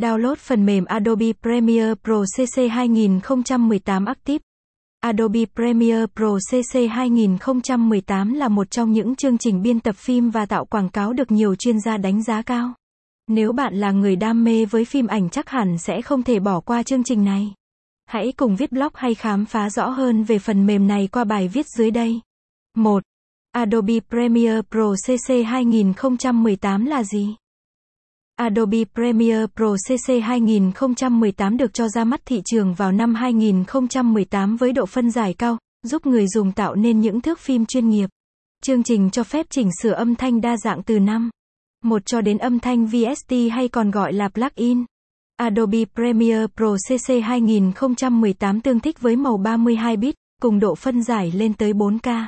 Download phần mềm Adobe Premiere Pro CC 2018 Active. Adobe Premiere Pro CC 2018 là một trong những chương trình biên tập phim và tạo quảng cáo được nhiều chuyên gia đánh giá cao. Nếu bạn là người đam mê với phim ảnh chắc hẳn sẽ không thể bỏ qua chương trình này. Hãy cùng viết blog hay khám phá rõ hơn về phần mềm này qua bài viết dưới đây. 1. Adobe Premiere Pro CC 2018 là gì? Adobe Premiere Pro CC 2018 được cho ra mắt thị trường vào năm 2018 với độ phân giải cao, giúp người dùng tạo nên những thước phim chuyên nghiệp. Chương trình cho phép chỉnh sửa âm thanh đa dạng từ năm 1 cho đến âm thanh VST hay còn gọi là plugin. Adobe Premiere Pro CC 2018 tương thích với màu 32 bit, cùng độ phân giải lên tới 4K.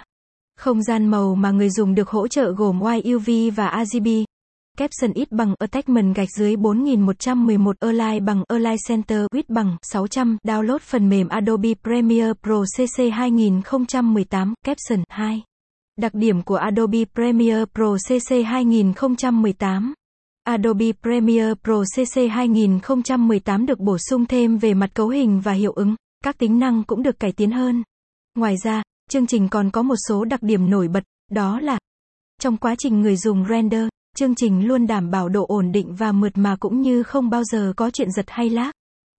Không gian màu mà người dùng được hỗ trợ gồm YUV và RGB. Caption ít bằng Attachment gạch dưới 4111 Align bằng Align Center Width bằng 600 Download phần mềm Adobe Premiere Pro CC 2018 Caption 2 Đặc điểm của Adobe Premiere Pro CC 2018 Adobe Premiere Pro CC 2018 được bổ sung thêm về mặt cấu hình và hiệu ứng, các tính năng cũng được cải tiến hơn. Ngoài ra, chương trình còn có một số đặc điểm nổi bật, đó là trong quá trình người dùng render, chương trình luôn đảm bảo độ ổn định và mượt mà cũng như không bao giờ có chuyện giật hay lag.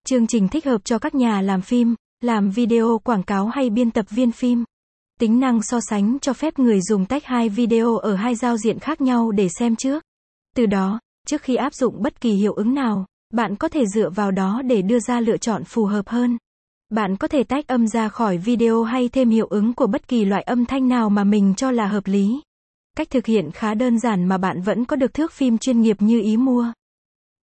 Chương trình thích hợp cho các nhà làm phim, làm video quảng cáo hay biên tập viên phim. Tính năng so sánh cho phép người dùng tách hai video ở hai giao diện khác nhau để xem trước. Từ đó, trước khi áp dụng bất kỳ hiệu ứng nào, bạn có thể dựa vào đó để đưa ra lựa chọn phù hợp hơn. Bạn có thể tách âm ra khỏi video hay thêm hiệu ứng của bất kỳ loại âm thanh nào mà mình cho là hợp lý. Cách thực hiện khá đơn giản mà bạn vẫn có được thước phim chuyên nghiệp như ý mua.